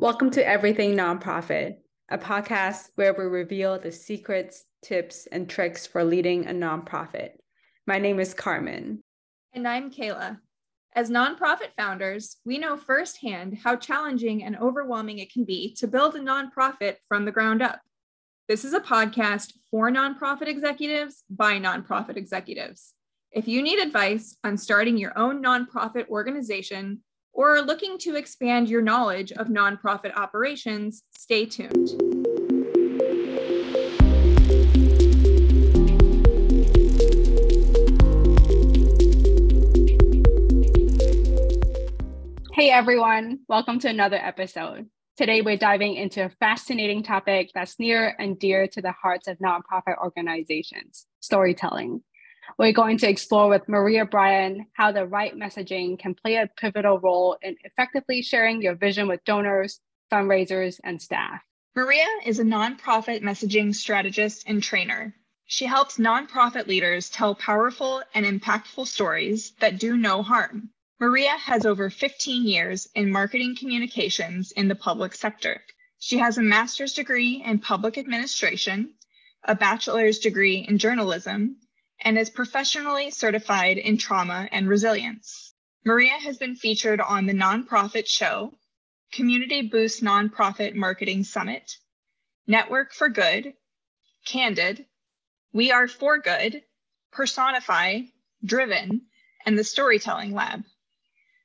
Welcome to Everything Nonprofit, a podcast where we reveal the secrets, tips, and tricks for leading a nonprofit. My name is Carmen. And I'm Kayla. As nonprofit founders, we know firsthand how challenging and overwhelming it can be to build a nonprofit from the ground up. This is a podcast for nonprofit executives by nonprofit executives. If you need advice on starting your own nonprofit organization or looking to expand your knowledge of nonprofit operations, stay tuned. Hey everyone, welcome to another episode. Today we're diving into a fascinating topic that's near and dear to the hearts of nonprofit organizations storytelling. We're going to explore with Maria Bryan how the right messaging can play a pivotal role in effectively sharing your vision with donors, fundraisers, and staff. Maria is a nonprofit messaging strategist and trainer. She helps nonprofit leaders tell powerful and impactful stories that do no harm. Maria has over 15 years in marketing communications in the public sector. She has a master's degree in public administration, a bachelor's degree in journalism, and is professionally certified in trauma and resilience. Maria has been featured on the Nonprofit Show, Community Boost Nonprofit Marketing Summit, Network for Good, Candid, We Are for Good, Personify, Driven, and the Storytelling Lab.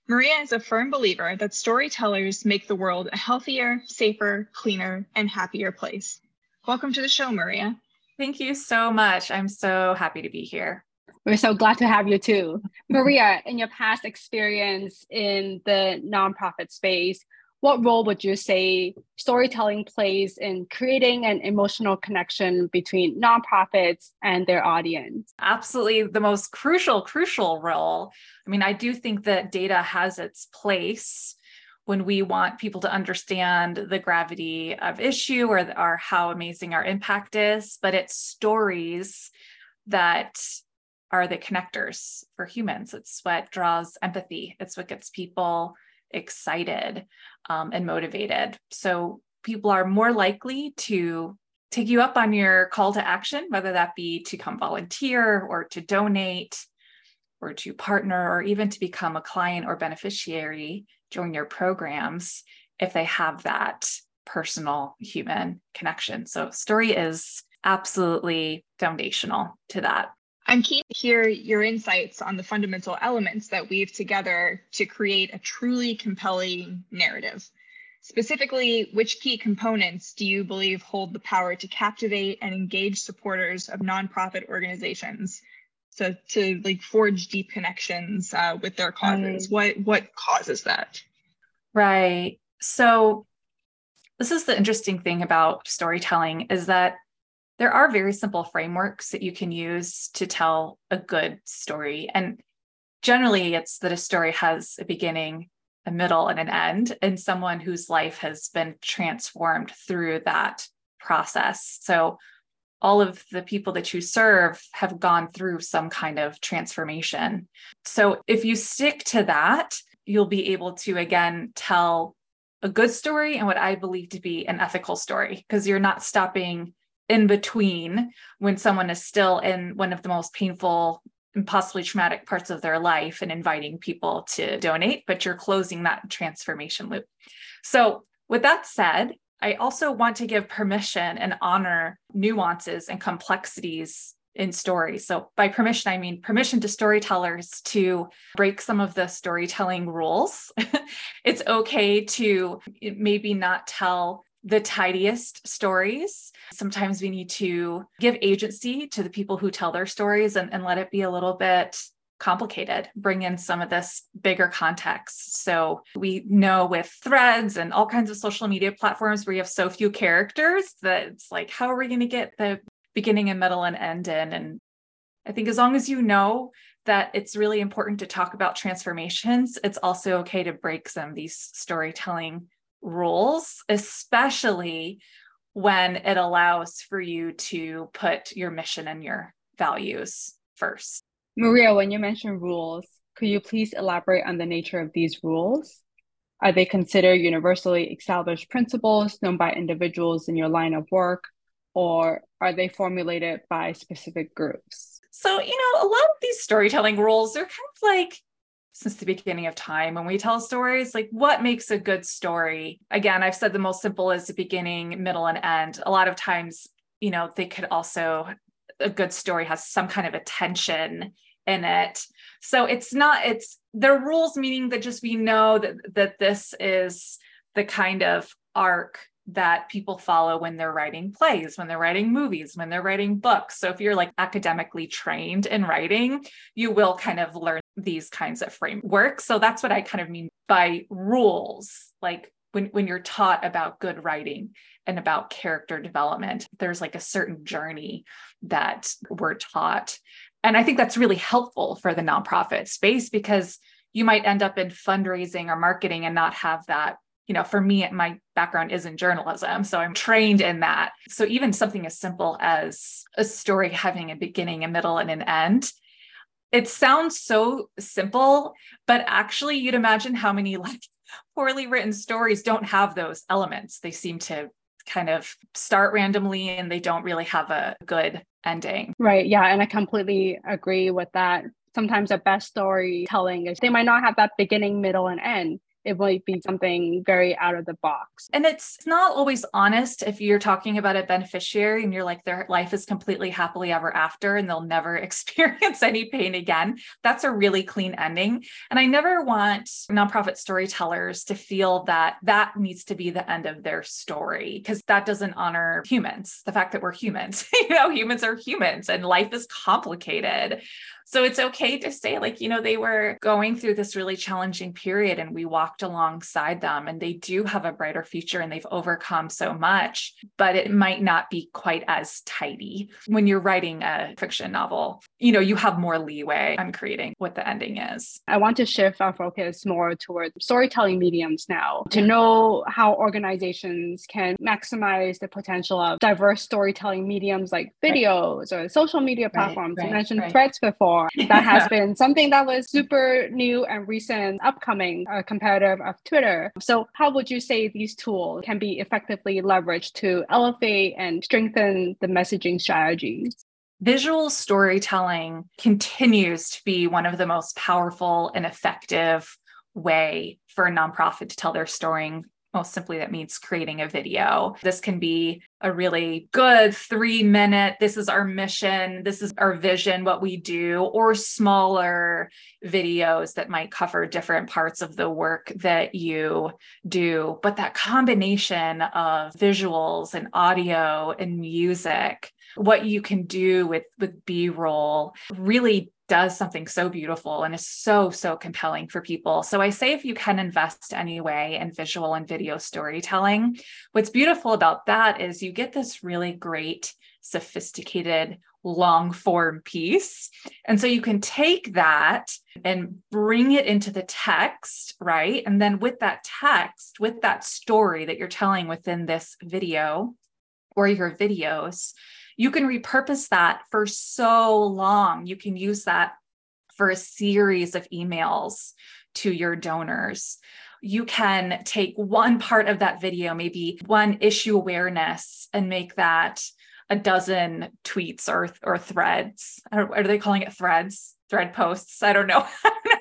Maria is a firm believer that storytellers make the world a healthier, safer, cleaner, and happier place. Welcome to the show, Maria. Thank you so much. I'm so happy to be here. We're so glad to have you too. Maria, in your past experience in the nonprofit space, what role would you say storytelling plays in creating an emotional connection between nonprofits and their audience? Absolutely, the most crucial, crucial role. I mean, I do think that data has its place when we want people to understand the gravity of issue or, or how amazing our impact is, but it's stories that are the connectors for humans. It's what draws empathy, it's what gets people excited um, and motivated. So people are more likely to take you up on your call to action, whether that be to come volunteer or to donate or to partner or even to become a client or beneficiary join your programs if they have that personal human connection. So, story is absolutely foundational to that. I'm keen to hear your insights on the fundamental elements that weave together to create a truly compelling narrative. Specifically, which key components do you believe hold the power to captivate and engage supporters of nonprofit organizations so to like forge deep connections uh, with their causes. What what causes that? Right. So this is the interesting thing about storytelling is that there are very simple frameworks that you can use to tell a good story. And generally it's that a story has a beginning a middle and an end and someone whose life has been transformed through that process. So all of the people that you serve have gone through some kind of transformation. So if you stick to that, you'll be able to again tell a good story and what I believe to be an ethical story because you're not stopping in between when someone is still in one of the most painful and possibly traumatic parts of their life and inviting people to donate, but you're closing that transformation loop. So, with that said, I also want to give permission and honor nuances and complexities in stories. So, by permission, I mean permission to storytellers to break some of the storytelling rules. it's okay to maybe not tell the tidiest stories. Sometimes we need to give agency to the people who tell their stories and, and let it be a little bit complicated, bring in some of this bigger context. So we know with threads and all kinds of social media platforms where you have so few characters that it's like, how are we going to get the beginning and middle and end in? And I think as long as you know that it's really important to talk about transformations, it's also okay to break some of these storytelling rules, especially when it allows for you to put your mission and your values first. Maria, when you mention rules, could you please elaborate on the nature of these rules? Are they considered universally established principles known by individuals in your line of work, or are they formulated by specific groups? So, you know, a lot of these storytelling rules, they're kind of like since the beginning of time when we tell stories like what makes a good story again i've said the most simple is the beginning middle and end a lot of times you know they could also a good story has some kind of attention in it so it's not it's the rules meaning that just we know that that this is the kind of arc that people follow when they're writing plays, when they're writing movies, when they're writing books. So if you're like academically trained in writing, you will kind of learn these kinds of frameworks. So that's what I kind of mean by rules. Like when, when you're taught about good writing and about character development, there's like a certain journey that we're taught. And I think that's really helpful for the nonprofit space because you might end up in fundraising or marketing and not have that you know, for me, my background is in journalism. So I'm trained in that. So even something as simple as a story having a beginning, a middle, and an end, it sounds so simple, but actually, you'd imagine how many like poorly written stories don't have those elements. They seem to kind of start randomly and they don't really have a good ending. Right. Yeah. And I completely agree with that. Sometimes the best storytelling is they might not have that beginning, middle, and end it might be something very out of the box. And it's not always honest if you're talking about a beneficiary and you're like, their life is completely happily ever after and they'll never experience any pain again. That's a really clean ending. And I never want nonprofit storytellers to feel that that needs to be the end of their story because that doesn't honor humans, the fact that we're humans. you know, humans are humans and life is complicated. So it's okay to say, like, you know, they were going through this really challenging period and we walked alongside them and they do have a brighter future and they've overcome so much, but it might not be quite as tidy. When you're writing a fiction novel, you know, you have more leeway on creating what the ending is. I want to shift our focus more towards storytelling mediums now to know how organizations can maximize the potential of diverse storytelling mediums like videos right. or social media platforms. Right, right, you mentioned threads before that has been something that was super new and recent, upcoming uh, competitive of Twitter. So, how would you say these tools can be effectively leveraged to elevate and strengthen the messaging strategies? Visual storytelling continues to be one of the most powerful and effective way for a nonprofit to tell their story most simply that means creating a video. This can be a really good three minute, this is our mission, this is our vision, what we do, or smaller videos that might cover different parts of the work that you do. But that combination of visuals and audio and music what you can do with with b-roll really does something so beautiful and is so so compelling for people. So i say if you can invest anyway in visual and video storytelling what's beautiful about that is you get this really great sophisticated long form piece. And so you can take that and bring it into the text right? And then with that text with that story that you're telling within this video or your videos you can repurpose that for so long. You can use that for a series of emails to your donors. You can take one part of that video, maybe one issue awareness, and make that a dozen tweets or, or threads. Are they calling it threads? Thread posts? I don't know.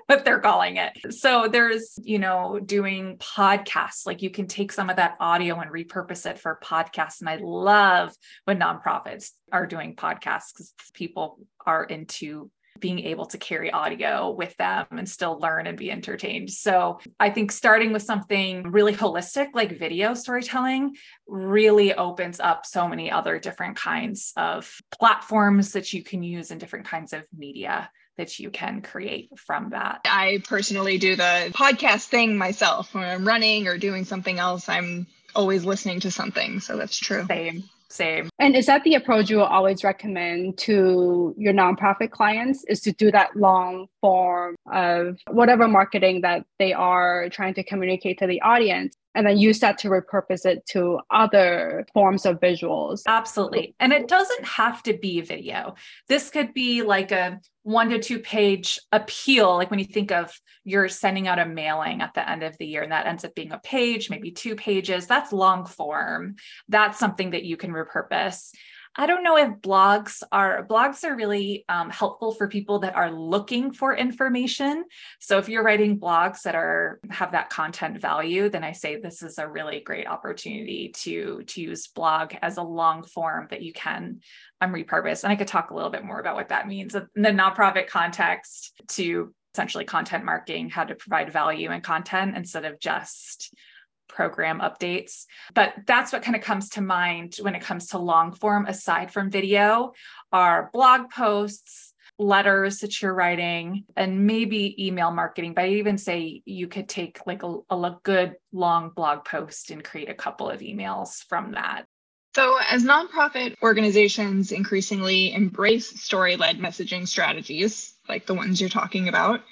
what they're calling it. So there's, you know, doing podcasts. Like you can take some of that audio and repurpose it for podcasts. And I love when nonprofits are doing podcasts because people are into being able to carry audio with them and still learn and be entertained. So I think starting with something really holistic like video storytelling really opens up so many other different kinds of platforms that you can use in different kinds of media that you can create from that. I personally do the podcast thing myself when I'm running or doing something else. I'm always listening to something. So that's true. Same. Same. And is that the approach you will always recommend to your nonprofit clients is to do that long form of whatever marketing that they are trying to communicate to the audience and then use that to repurpose it to other forms of visuals. Absolutely. And it doesn't have to be video. This could be like a one to two page appeal like when you think of you're sending out a mailing at the end of the year and that ends up being a page maybe two pages that's long form. That's something that you can repurpose I don't know if blogs are blogs are really um, helpful for people that are looking for information. So if you're writing blogs that are have that content value, then I say this is a really great opportunity to to use blog as a long form that you can um, repurpose. And I could talk a little bit more about what that means in the nonprofit context to essentially content marketing, how to provide value and content instead of just program updates. But that's what kind of comes to mind when it comes to long form, aside from video, are blog posts, letters that you're writing, and maybe email marketing. But I even say you could take like a, a good long blog post and create a couple of emails from that. So, as nonprofit organizations increasingly embrace story led messaging strategies, like the ones you're talking about,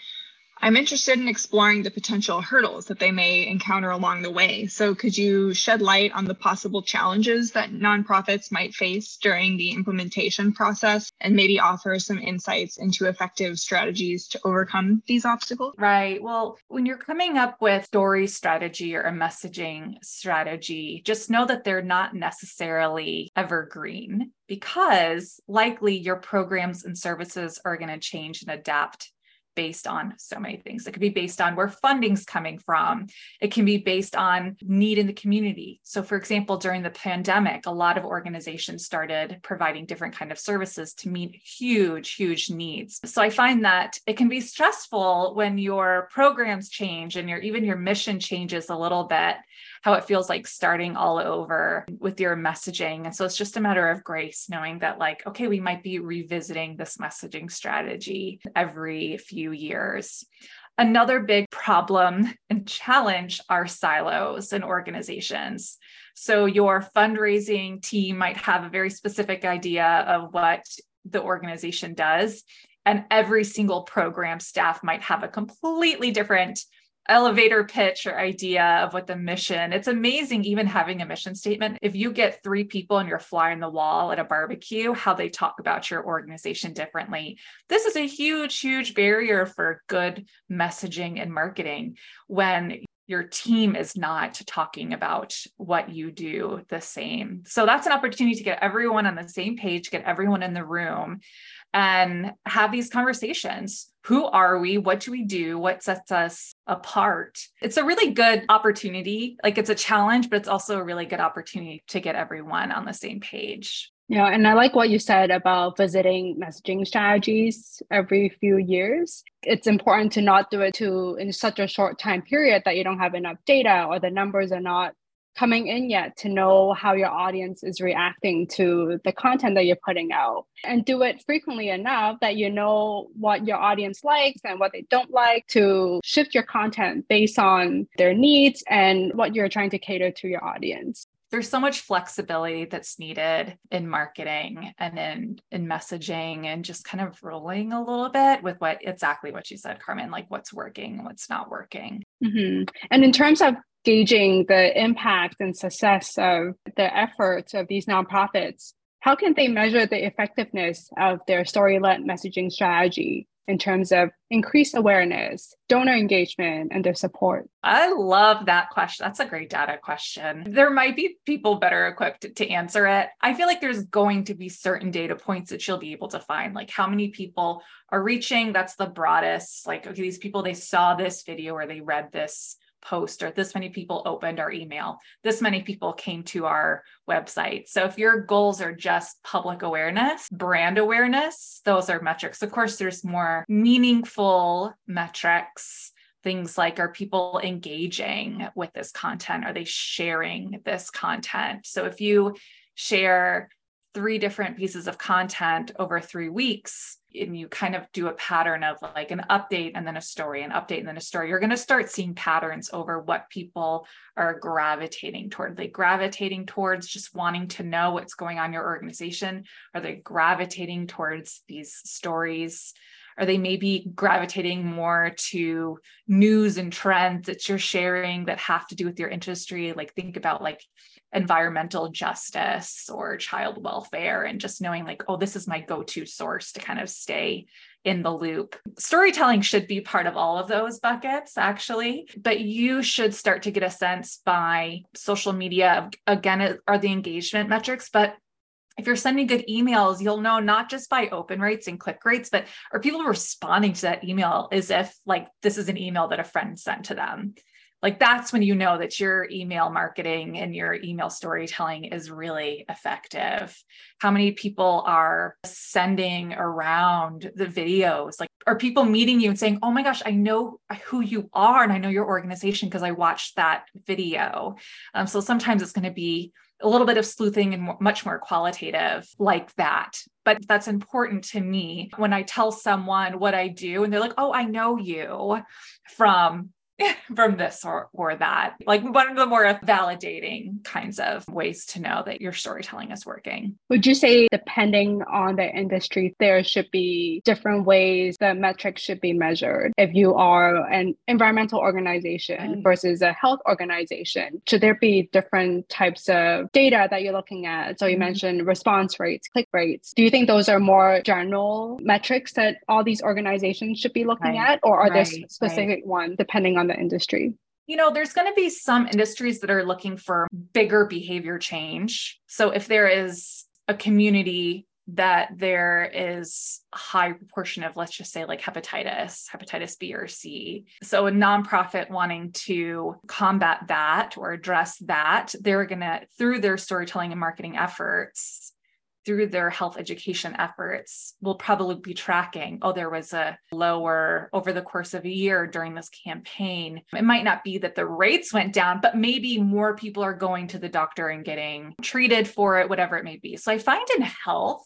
I'm interested in exploring the potential hurdles that they may encounter along the way. So, could you shed light on the possible challenges that nonprofits might face during the implementation process and maybe offer some insights into effective strategies to overcome these obstacles? Right. Well, when you're coming up with story strategy or a messaging strategy, just know that they're not necessarily evergreen because likely your programs and services are going to change and adapt based on so many things. It could be based on where funding's coming from. It can be based on need in the community. So for example, during the pandemic, a lot of organizations started providing different kind of services to meet huge, huge needs. So I find that it can be stressful when your programs change and your even your mission changes a little bit how it feels like starting all over with your messaging. And so it's just a matter of grace, knowing that, like, okay, we might be revisiting this messaging strategy every few years. Another big problem and challenge are silos in organizations. So, your fundraising team might have a very specific idea of what the organization does, and every single program staff might have a completely different elevator pitch or idea of what the mission it's amazing even having a mission statement. If you get three people and you're flying the wall at a barbecue how they talk about your organization differently. This is a huge huge barrier for good messaging and marketing when your team is not talking about what you do the same. So that's an opportunity to get everyone on the same page get everyone in the room and have these conversations. Who are we? What do we do? What sets us apart? It's a really good opportunity. Like it's a challenge, but it's also a really good opportunity to get everyone on the same page. Yeah, and I like what you said about visiting messaging strategies every few years. It's important to not do it to in such a short time period that you don't have enough data or the numbers are not coming in yet to know how your audience is reacting to the content that you're putting out. And do it frequently enough that you know what your audience likes and what they don't like to shift your content based on their needs and what you're trying to cater to your audience. There's so much flexibility that's needed in marketing and in in messaging and just kind of rolling a little bit with what exactly what you said carmen like what's working what's not working. Mm-hmm. and in terms of gauging the impact and success of the efforts of these nonprofits, how can they measure the effectiveness of their story led messaging strategy in terms of increased awareness, donor engagement, and their support? I love that question. That's a great data question. There might be people better equipped to answer it. I feel like there's going to be certain data points that you'll be able to find, like how many people are reaching. That's the broadest. Like, okay, these people, they saw this video or they read this post or this many people opened our email. This many people came to our website. So if your goals are just public awareness brand awareness those are metrics. Of course there's more meaningful metrics things like are people engaging with this content? Are they sharing this content? So if you share three different pieces of content over three weeks and you kind of do a pattern of like an update and then a story, an update and then a story, you're going to start seeing patterns over what people are gravitating toward. They gravitating towards just wanting to know what's going on in your organization? Are they gravitating towards these stories? Are they maybe gravitating more to news and trends that you're sharing that have to do with your industry? Like think about like environmental justice or child welfare and just knowing like, oh, this is my go-to source to kind of stay in the loop. Storytelling should be part of all of those buckets, actually, but you should start to get a sense by social media. Again, are the engagement metrics, but if you're sending good emails, you'll know not just by open rates and click rates, but are people responding to that email as if like this is an email that a friend sent to them? Like that's when you know that your email marketing and your email storytelling is really effective. How many people are sending around the videos? Like are people meeting you and saying oh my gosh i know who you are and i know your organization because i watched that video. Um, so sometimes it's going to be a little bit of sleuthing and much more qualitative like that. But that's important to me. When I tell someone what I do and they're like, oh, I know you from from this or, or that. Like one of the more validating kinds of ways to know that your storytelling is working. Would you say, depending on the industry, there should be different ways the metrics should be measured? If you are an environmental organization mm. versus a health organization, should there be different types of data that you're looking at? So you mm. mentioned response rates, click rates. Do you think those are more general metrics that all these organizations should be looking right. at, or are right. there specific right. ones depending on the industry? You know, there's going to be some industries that are looking for bigger behavior change. So if there is a community that there is a high proportion of, let's just say, like hepatitis, hepatitis B or C. So, a nonprofit wanting to combat that or address that, they're going to, through their storytelling and marketing efforts, through their health education efforts will probably be tracking oh there was a lower over the course of a year during this campaign. It might not be that the rates went down but maybe more people are going to the doctor and getting treated for it whatever it may be. So i find in health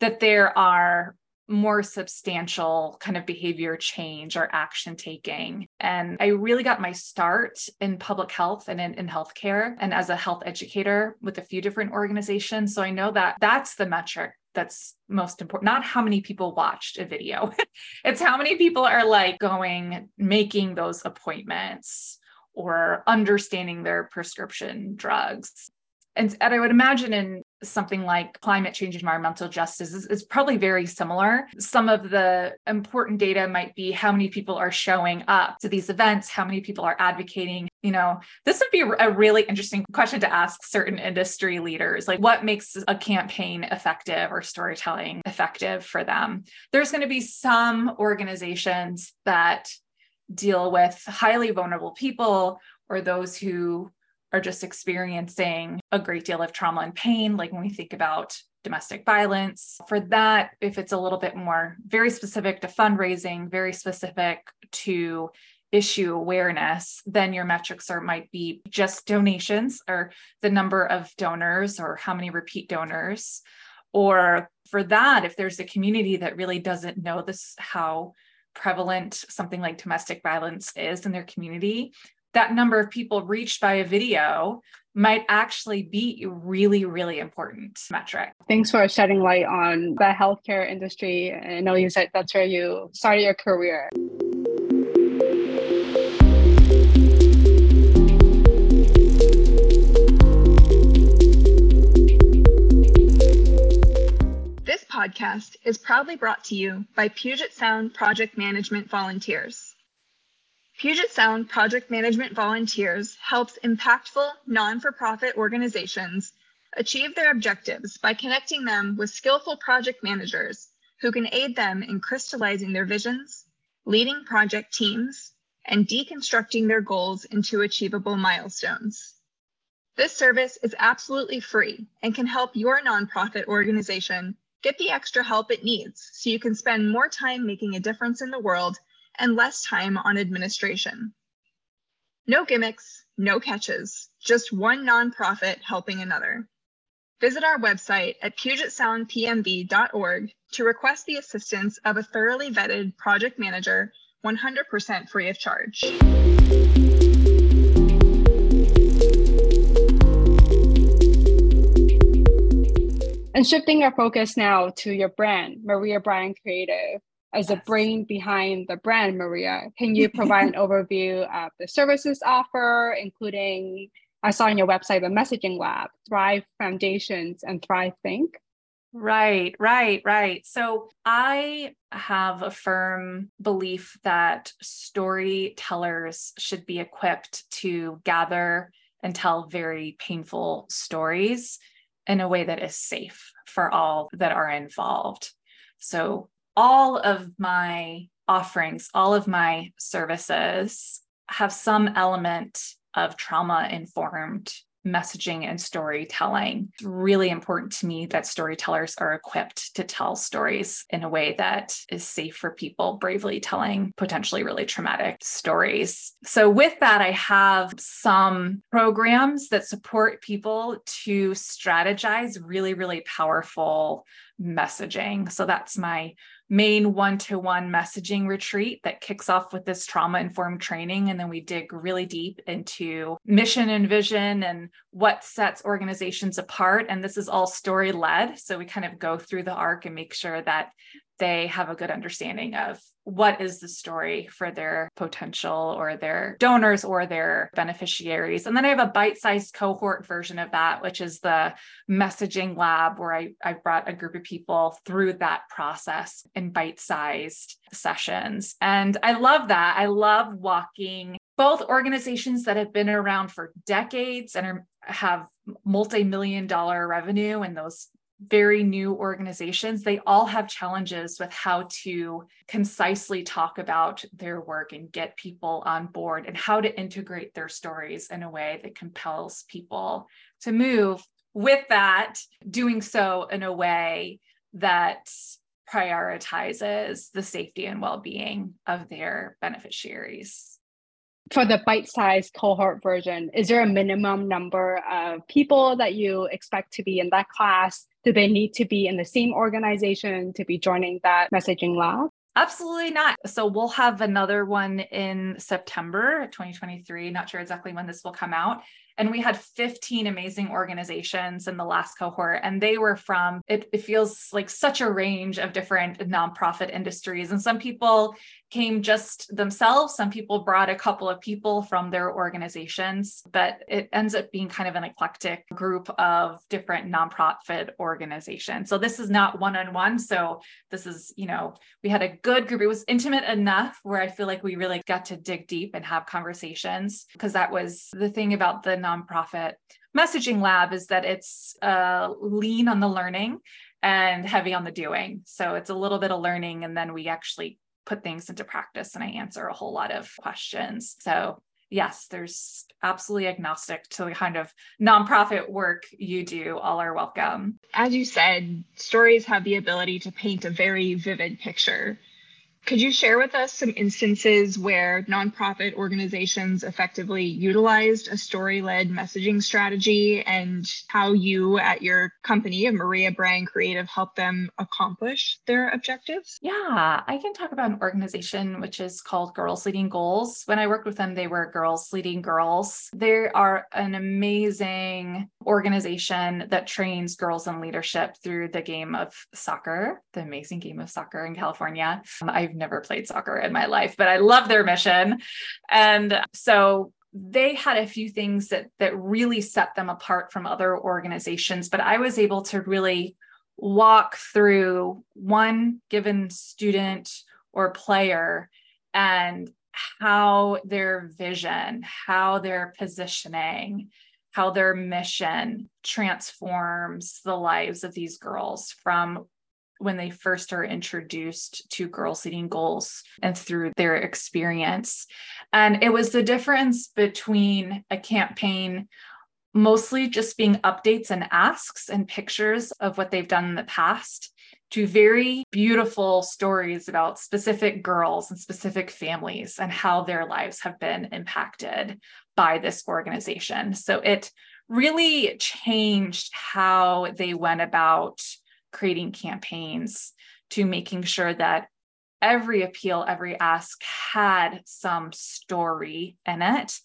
that there are more substantial kind of behavior change or action taking. And I really got my start in public health and in, in healthcare and as a health educator with a few different organizations. So I know that that's the metric that's most important not how many people watched a video it's how many people are like going making those appointments or understanding their prescription drugs and, and I would imagine in something like climate change environmental justice is, is, probably very similar. Some of the important data might be how many people are showing up to these events how many people are advocating. You know this would be a really interesting question to ask certain industry leaders like what makes a campaign effective or storytelling effective for them? There's going to be some organizations that deal with highly vulnerable people or those who are just experiencing a great deal of trauma and pain, like when we think about domestic violence. For that, if it's a little bit more very specific to fundraising, very specific to issue awareness, then your metrics are might be just donations or the number of donors or how many repeat donors. Or for that, if there's a community that really doesn't know this how prevalent something like domestic violence is in their community, that number of people reached by a video might actually be a really, really important metric. Thanks for shedding light on the healthcare industry. I know you said that's where you started your career. This podcast is proudly brought to you by Puget Sound Project Management Volunteers. Puget Sound Project Management Volunteers helps impactful non-for-profit organizations achieve their objectives by connecting them with skillful project managers who can aid them in crystallizing their visions, leading project teams, and deconstructing their goals into achievable milestones. This service is absolutely free and can help your nonprofit organization get the extra help it needs so you can spend more time making a difference in the world and less time on administration. No gimmicks, no catches, just one nonprofit helping another. Visit our website at PugetSoundPMV.org to request the assistance of a thoroughly vetted project manager 100% free of charge. And shifting our focus now to your brand, Maria Bryan Creative. As the brain behind the brand, Maria, can you provide an overview of the services offer, including I saw on your website the messaging lab, Thrive Foundations, and Thrive Think? Right, right, right. So I have a firm belief that storytellers should be equipped to gather and tell very painful stories in a way that is safe for all that are involved. So all of my offerings, all of my services have some element of trauma informed messaging and storytelling. It's really important to me that storytellers are equipped to tell stories in a way that is safe for people bravely telling potentially really traumatic stories. So, with that, I have some programs that support people to strategize really, really powerful messaging. So, that's my main one to one messaging retreat that kicks off with this trauma informed training. And then we dig really deep into mission and vision and what sets organizations apart. And this is all story led. So we kind of go through the arc and make sure that they have a good understanding of what is the story for their potential or their donors or their beneficiaries. And then I have a bite sized cohort version of that, which is the messaging lab, where I, I brought a group of people through that process in bite sized sessions. And I love that. I love walking both organizations that have been around for decades and are, have multi million dollar revenue and those very new organizations, they all have challenges with how to concisely talk about their work and get people on board and how to integrate their stories in a way that compels people to move. With that, doing so in a way that prioritizes the safety and well being of their beneficiaries for the bite-sized cohort version, is there a minimum number of people that you expect to be in that class? Do they need to be in the same organization to be joining that messaging lab? Absolutely not. So we'll have another one in September 2023. Not sure exactly when this will come out. And we had 15 amazing organizations in the last cohort, and they were from, it, it feels like such a range of different nonprofit industries. And some people came just themselves, some people brought a couple of people from their organizations, but it ends up being kind of an eclectic group of different nonprofit organizations. So this is not one on one. So this is, you know, we had a good group. It was intimate enough where I feel like we really got to dig deep and have conversations because that was the thing about the nonprofit messaging lab is that it's uh, lean on the learning and heavy on the doing. So it's a little bit of learning, and then we actually put things into practice and I answer a whole lot of questions. So yes, there's absolutely agnostic to the kind of nonprofit work you do. All are welcome. As you said, stories have the ability to paint a very vivid picture. Could you share with us some instances where nonprofit organizations effectively utilized a story led messaging strategy and how you at your company Maria Bryan Creative helped them accomplish their objectives? Yeah, I can talk about an organization which is called Girls Leading Goals. When I worked with them, they were Girls Leading Girls. They are an amazing organization that trains girls in leadership through the game of soccer, the amazing game of soccer in California. Um, I've never played soccer in my life, but I love their mission. And so they had a few things that that really set them apart from other organizations, but I was able to really walk through one given student or player and how their vision, how their positioning, how their mission transforms the lives of these girls from when they first are introduced to girls leading goals and through their experience. And it was the difference between a campaign mostly just being updates and asks and pictures of what they've done in the past to very beautiful stories about specific girls and specific families and how their lives have been impacted by this organization. So it really changed how they went about creating campaigns to making sure that every appeal, every ask had some story in it.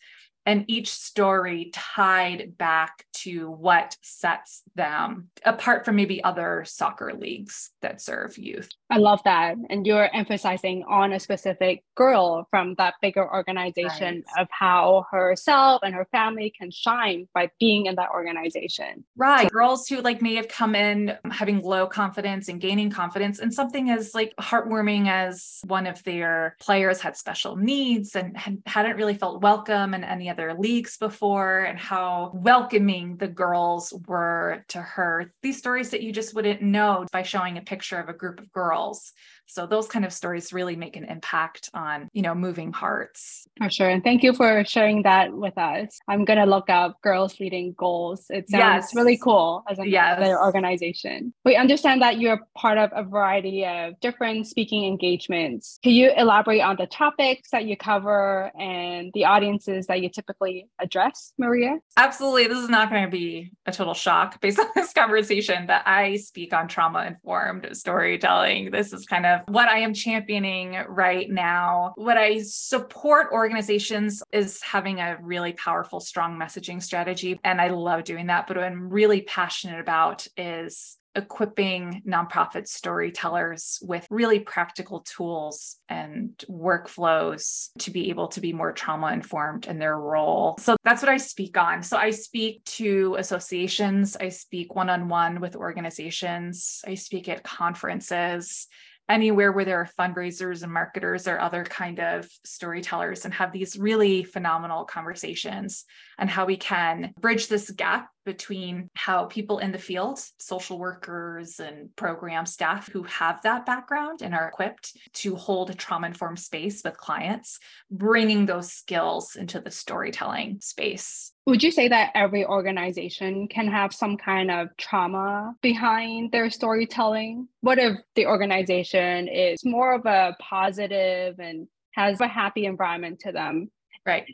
And each story tied back to what sets them apart from maybe other soccer leagues that serve youth. I love that. And you're emphasizing on a specific girl from that bigger organization right. of how herself and her family can shine by being in that organization. Right. Girls who like may have come in having low confidence and gaining confidence and something as like heartwarming as one of their players had special needs and hadn't really felt welcome in any other leagues before and how welcoming the girls were to her. These stories that you just wouldn't know by showing a picture of a group of girls sales so those kind of stories really make an impact on, you know, moving hearts. For sure. And thank you for sharing that with us. I'm going to look up Girls Leading Goals. It sounds yes. really cool as a yes. organization. We understand that you're part of a variety of different speaking engagements. Can you elaborate on the topics that you cover and the audiences that you typically address, Maria? Absolutely. This is not going to be a total shock based on this conversation that I speak on trauma informed storytelling. This is kind of what I am championing right now. What I support organizations is having a really powerful, strong messaging strategy. And I love doing that. But what I'm really passionate about is equipping nonprofit storytellers with really practical tools and workflows to be able to be more trauma informed in their role. So that's what I speak on. So I speak to associations, I speak one on one with organizations, I speak at conferences anywhere where there are fundraisers and marketers or other kind of storytellers and have these really phenomenal conversations and how we can bridge this gap between how people in the field, social workers and program staff who have that background and are equipped to hold a trauma informed space with clients, bringing those skills into the storytelling space. Would you say that every organization can have some kind of trauma behind their storytelling? What if the organization is more of a positive and has a happy environment to them? Right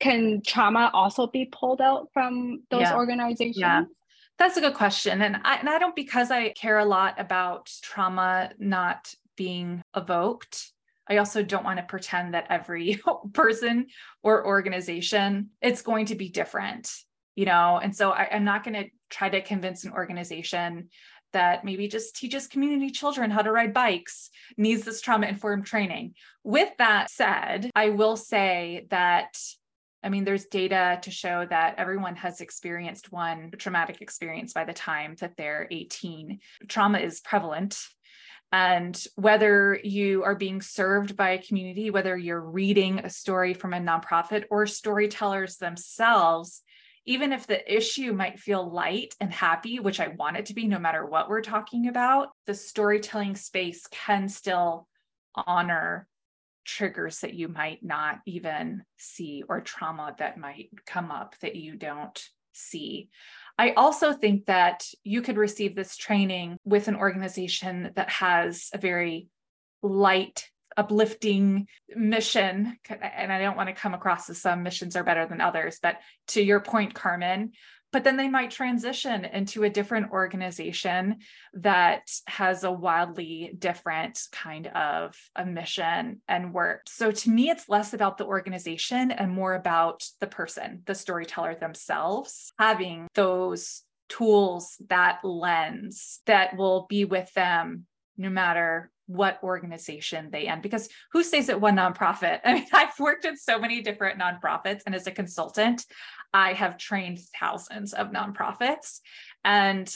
can trauma also be pulled out from those yeah. organizations? Yeah. That's a good question. And I, and I don't, because I care a lot about trauma not being evoked. I also don't want to pretend that every person or organization it's going to be different, you know. And so I, I'm not going to try to convince an organization that maybe just teaches community children how to ride bikes needs this trauma informed training. With that said, I will say that I mean, there's data to show that everyone has experienced one traumatic experience by the time that they're 18. Trauma is prevalent. And whether you are being served by a community, whether you're reading a story from a nonprofit or storytellers themselves, even if the issue might feel light and happy, which I want it to be no matter what we're talking about, the storytelling space can still honor triggers that you might not even see or trauma that might come up that you don't see. I also think that you could receive this training with an organization that has a very light, uplifting mission. And I don't want to come across as some missions are better than others, but to your point, Carmen, but then they might transition into a different organization that has a wildly different kind of a mission and work. So to me, it's less about the organization and more about the person, the storyteller themselves, having those tools, that lens that will be with them no matter what organization they end because who stays at one nonprofit i mean i've worked at so many different nonprofits and as a consultant I have trained thousands of nonprofits and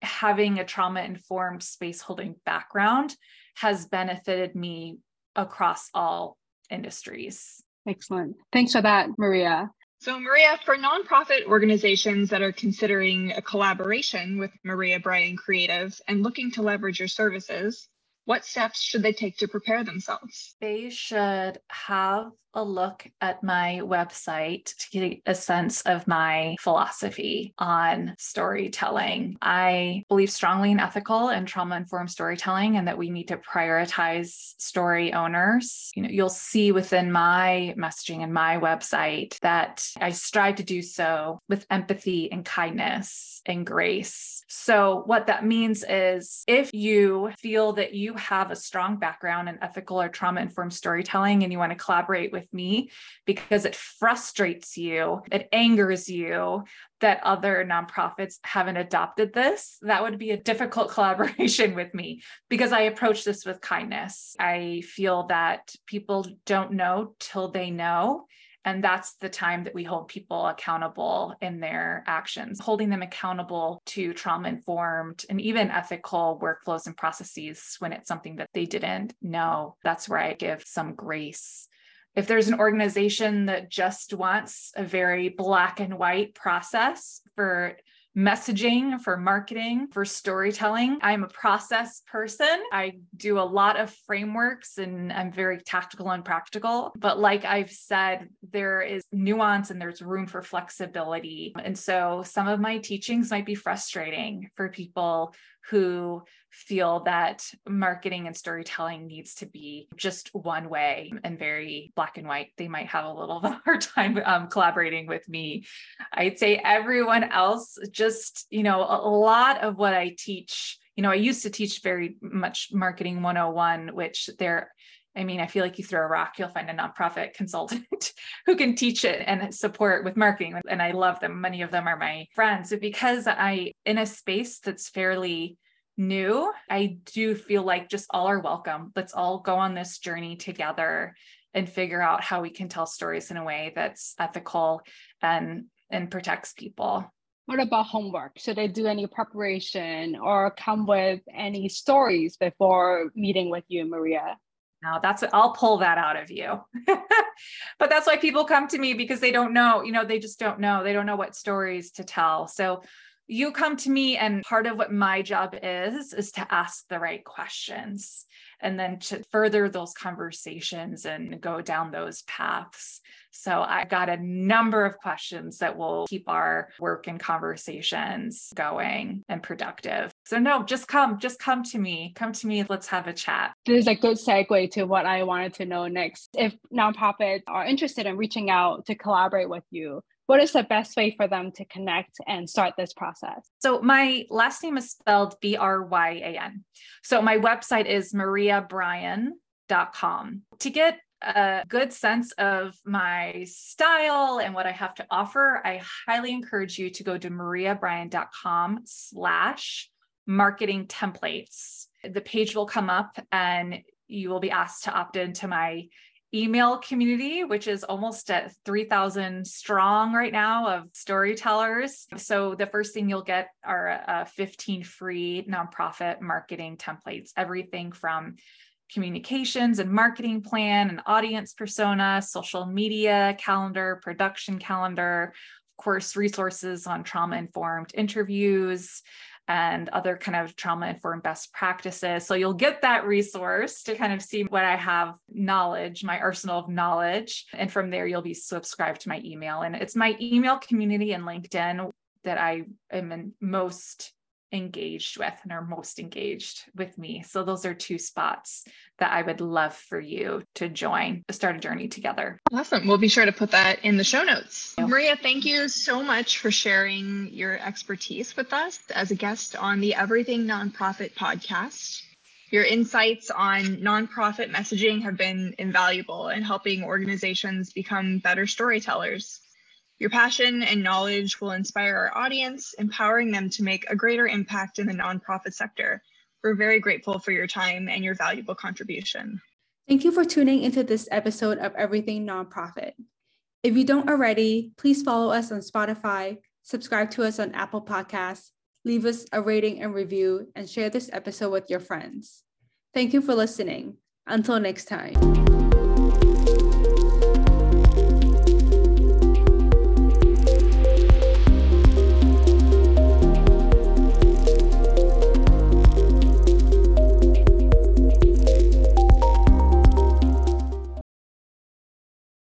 having a trauma informed space holding background has benefited me across all industries. Excellent. Thanks for that, Maria. So, Maria, for nonprofit organizations that are considering a collaboration with Maria Bryan Creative and looking to leverage your services, what steps should they take to prepare themselves? They should have a look at my website to get a sense of my philosophy on storytelling. I believe strongly in ethical and trauma informed storytelling and that we need to prioritize story owners. You know, you'll see within my messaging and my website that I strive to do so with empathy and kindness and grace. So, what that means is if you feel that you have a strong background in ethical or trauma informed storytelling and you want to collaborate with with me because it frustrates you, it angers you that other nonprofits haven't adopted this, that would be a difficult collaboration with me because I approach this with kindness. I feel that people don't know till they know. And that's the time that we hold people accountable in their actions, holding them accountable to trauma informed and even ethical workflows and processes when it's something that they didn't know. That's where I give some grace. If there's an organization that just wants a very black and white process for messaging, for marketing, for storytelling. I'm a process person. I do a lot of frameworks and I'm very tactical and practical. But like I've said, there is nuance and there's room for flexibility. And so some of my teachings might be frustrating for people who feel that marketing and storytelling needs to be just one way and very black and white. They might have a little of a hard time um, collaborating with me. I'd say everyone else, just, you know, a, lot of what I teach, you know, I used to teach very much marketing 101, which there I mean, I feel like you throw a rock, you'll find a nonprofit consultant who can teach it and support with marketing. And I love them. Many of them are my friends. Because I, in a space that's fairly new, I do feel like just all are welcome. Let's all go on this journey together and figure out how we can tell stories in a way that's ethical and and protects people. What about homework? Should they do any preparation or come with any stories before meeting with you, Maria? Now that's what I'll pull that out of you. but that's why people come to me because they don't know, you know, they just don't know. They don't know what stories to tell. So you come to me and part of what my job is is to ask the right questions and then to further those conversations and go down those paths. So I got a number of questions that will keep our work and conversations going and productive. So no, just come, just come to me. Come to me. Let's have a chat. This is a good segue to what I wanted to know next. If nonprofits are interested in reaching out to collaborate with you, what is the best way for them to connect and start this process? So my last name is spelled B R Y A N. So my website is mariabryan.com. To get a good sense of my style and what I have to offer, I highly encourage you to go to mariabryan.com slash marketing templates. The page will come up and you will be asked to opt into my email community, which is almost at 3,000 strong right now of storytellers. So the first thing you'll get are uh, 15 free nonprofit marketing templates, everything from communications and marketing plan and audience persona, social media calendar, production calendar, of course, resources on trauma informed interviews, and other kind of trauma informed best practices. So you'll get that resource to kind of see what I have knowledge, my arsenal of knowledge. And from there, you'll be subscribed to my email. And it's my email community and LinkedIn that I am in most engaged with and are most engaged with me. So those are two spots that I would love for you to join, to start a journey together. Awesome. We'll be sure to put that in the show notes. Maria, thank you so much for sharing your expertise with us as a guest on the Everything Nonprofit podcast. Your insights on nonprofit messaging have been invaluable in helping organizations become better storytellers. Your passion and knowledge will inspire our audience, empowering them to make a greater impact in the nonprofit sector. We're very grateful for your time and your valuable contribution. Thank you for tuning into this episode of Everything Nonprofit. If you don't already, please follow us on Spotify, subscribe to us on Apple Podcasts, leave us a rating and review, and share this episode with your friends. Thank you for listening. Until next time.